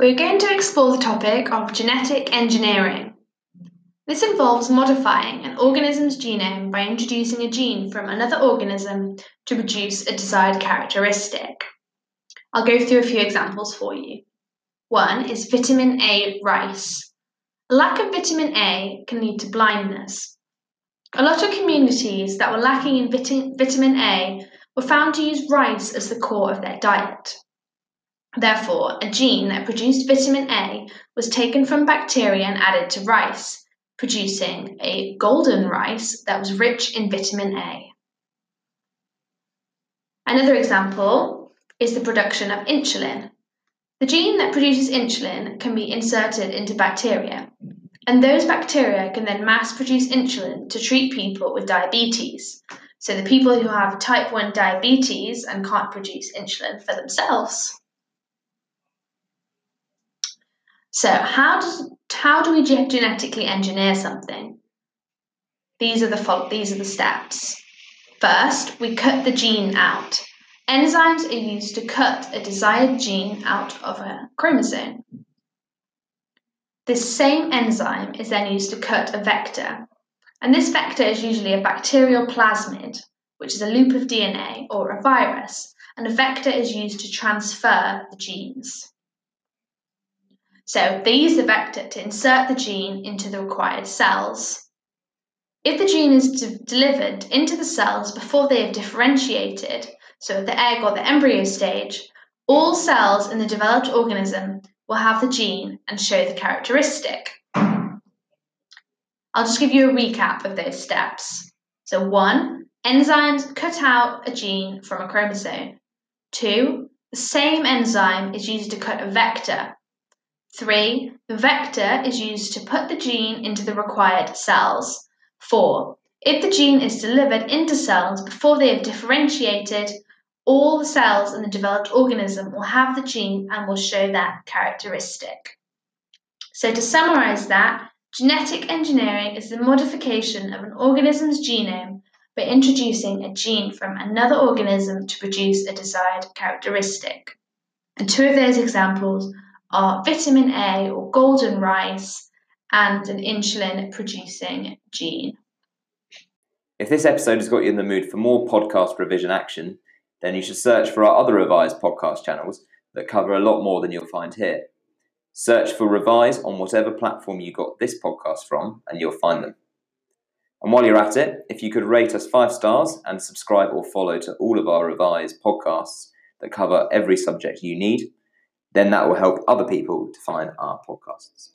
We're going to explore the topic of genetic engineering. This involves modifying an organism's genome by introducing a gene from another organism to produce a desired characteristic. I'll go through a few examples for you. One is vitamin A rice. A lack of vitamin A can lead to blindness. A lot of communities that were lacking in vit- vitamin A were found to use rice as the core of their diet. Therefore, a gene that produced vitamin A was taken from bacteria and added to rice, producing a golden rice that was rich in vitamin A. Another example is the production of insulin. The gene that produces insulin can be inserted into bacteria, and those bacteria can then mass produce insulin to treat people with diabetes. So, the people who have type 1 diabetes and can't produce insulin for themselves. So, how does how do we genetically engineer something? These are the these are the steps. First, we cut the gene out. Enzymes are used to cut a desired gene out of a chromosome. This same enzyme is then used to cut a vector, and this vector is usually a bacterial plasmid, which is a loop of DNA, or a virus, and a vector is used to transfer the genes. So they use the vector to insert the gene into the required cells. If the gene is de- delivered into the cells before they have differentiated, so at the egg or the embryo stage, all cells in the developed organism will have the gene and show the characteristic. I'll just give you a recap of those steps. So, one, enzymes cut out a gene from a chromosome. Two, the same enzyme is used to cut a vector 3. The vector is used to put the gene into the required cells. 4. If the gene is delivered into cells before they have differentiated, all the cells in the developed organism will have the gene and will show that characteristic. So, to summarize that, genetic engineering is the modification of an organism's genome by introducing a gene from another organism to produce a desired characteristic. And two of those examples are vitamin A or golden rice and an insulin producing gene. If this episode has got you in the mood for more podcast revision action, then you should search for our other Revise podcast channels that cover a lot more than you'll find here. Search for Revise on whatever platform you got this podcast from, and you'll find them. And while you're at it, if you could rate us five stars and subscribe or follow to all of our Revise podcasts that cover every subject you need, then that will help other people to find our podcasts.